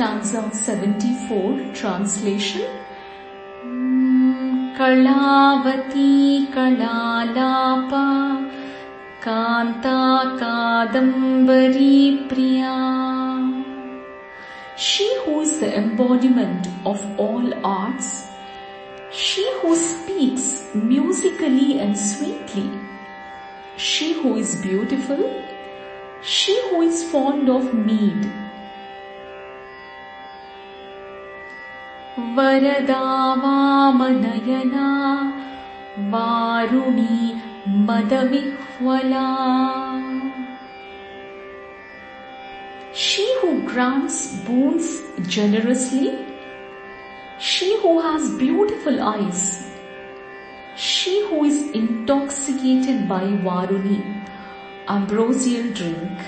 stanza 74 translation Kalavati कलालापा Kanta Kadambari Priya She who is the embodiment of all arts, she who speaks musically and sweetly, she who is beautiful, she who is fond of mead, Varada वामनयना Varuni मदविह्वला She who grants boons generously, she who has beautiful eyes, she who is intoxicated by Varuni, ambrosial drink.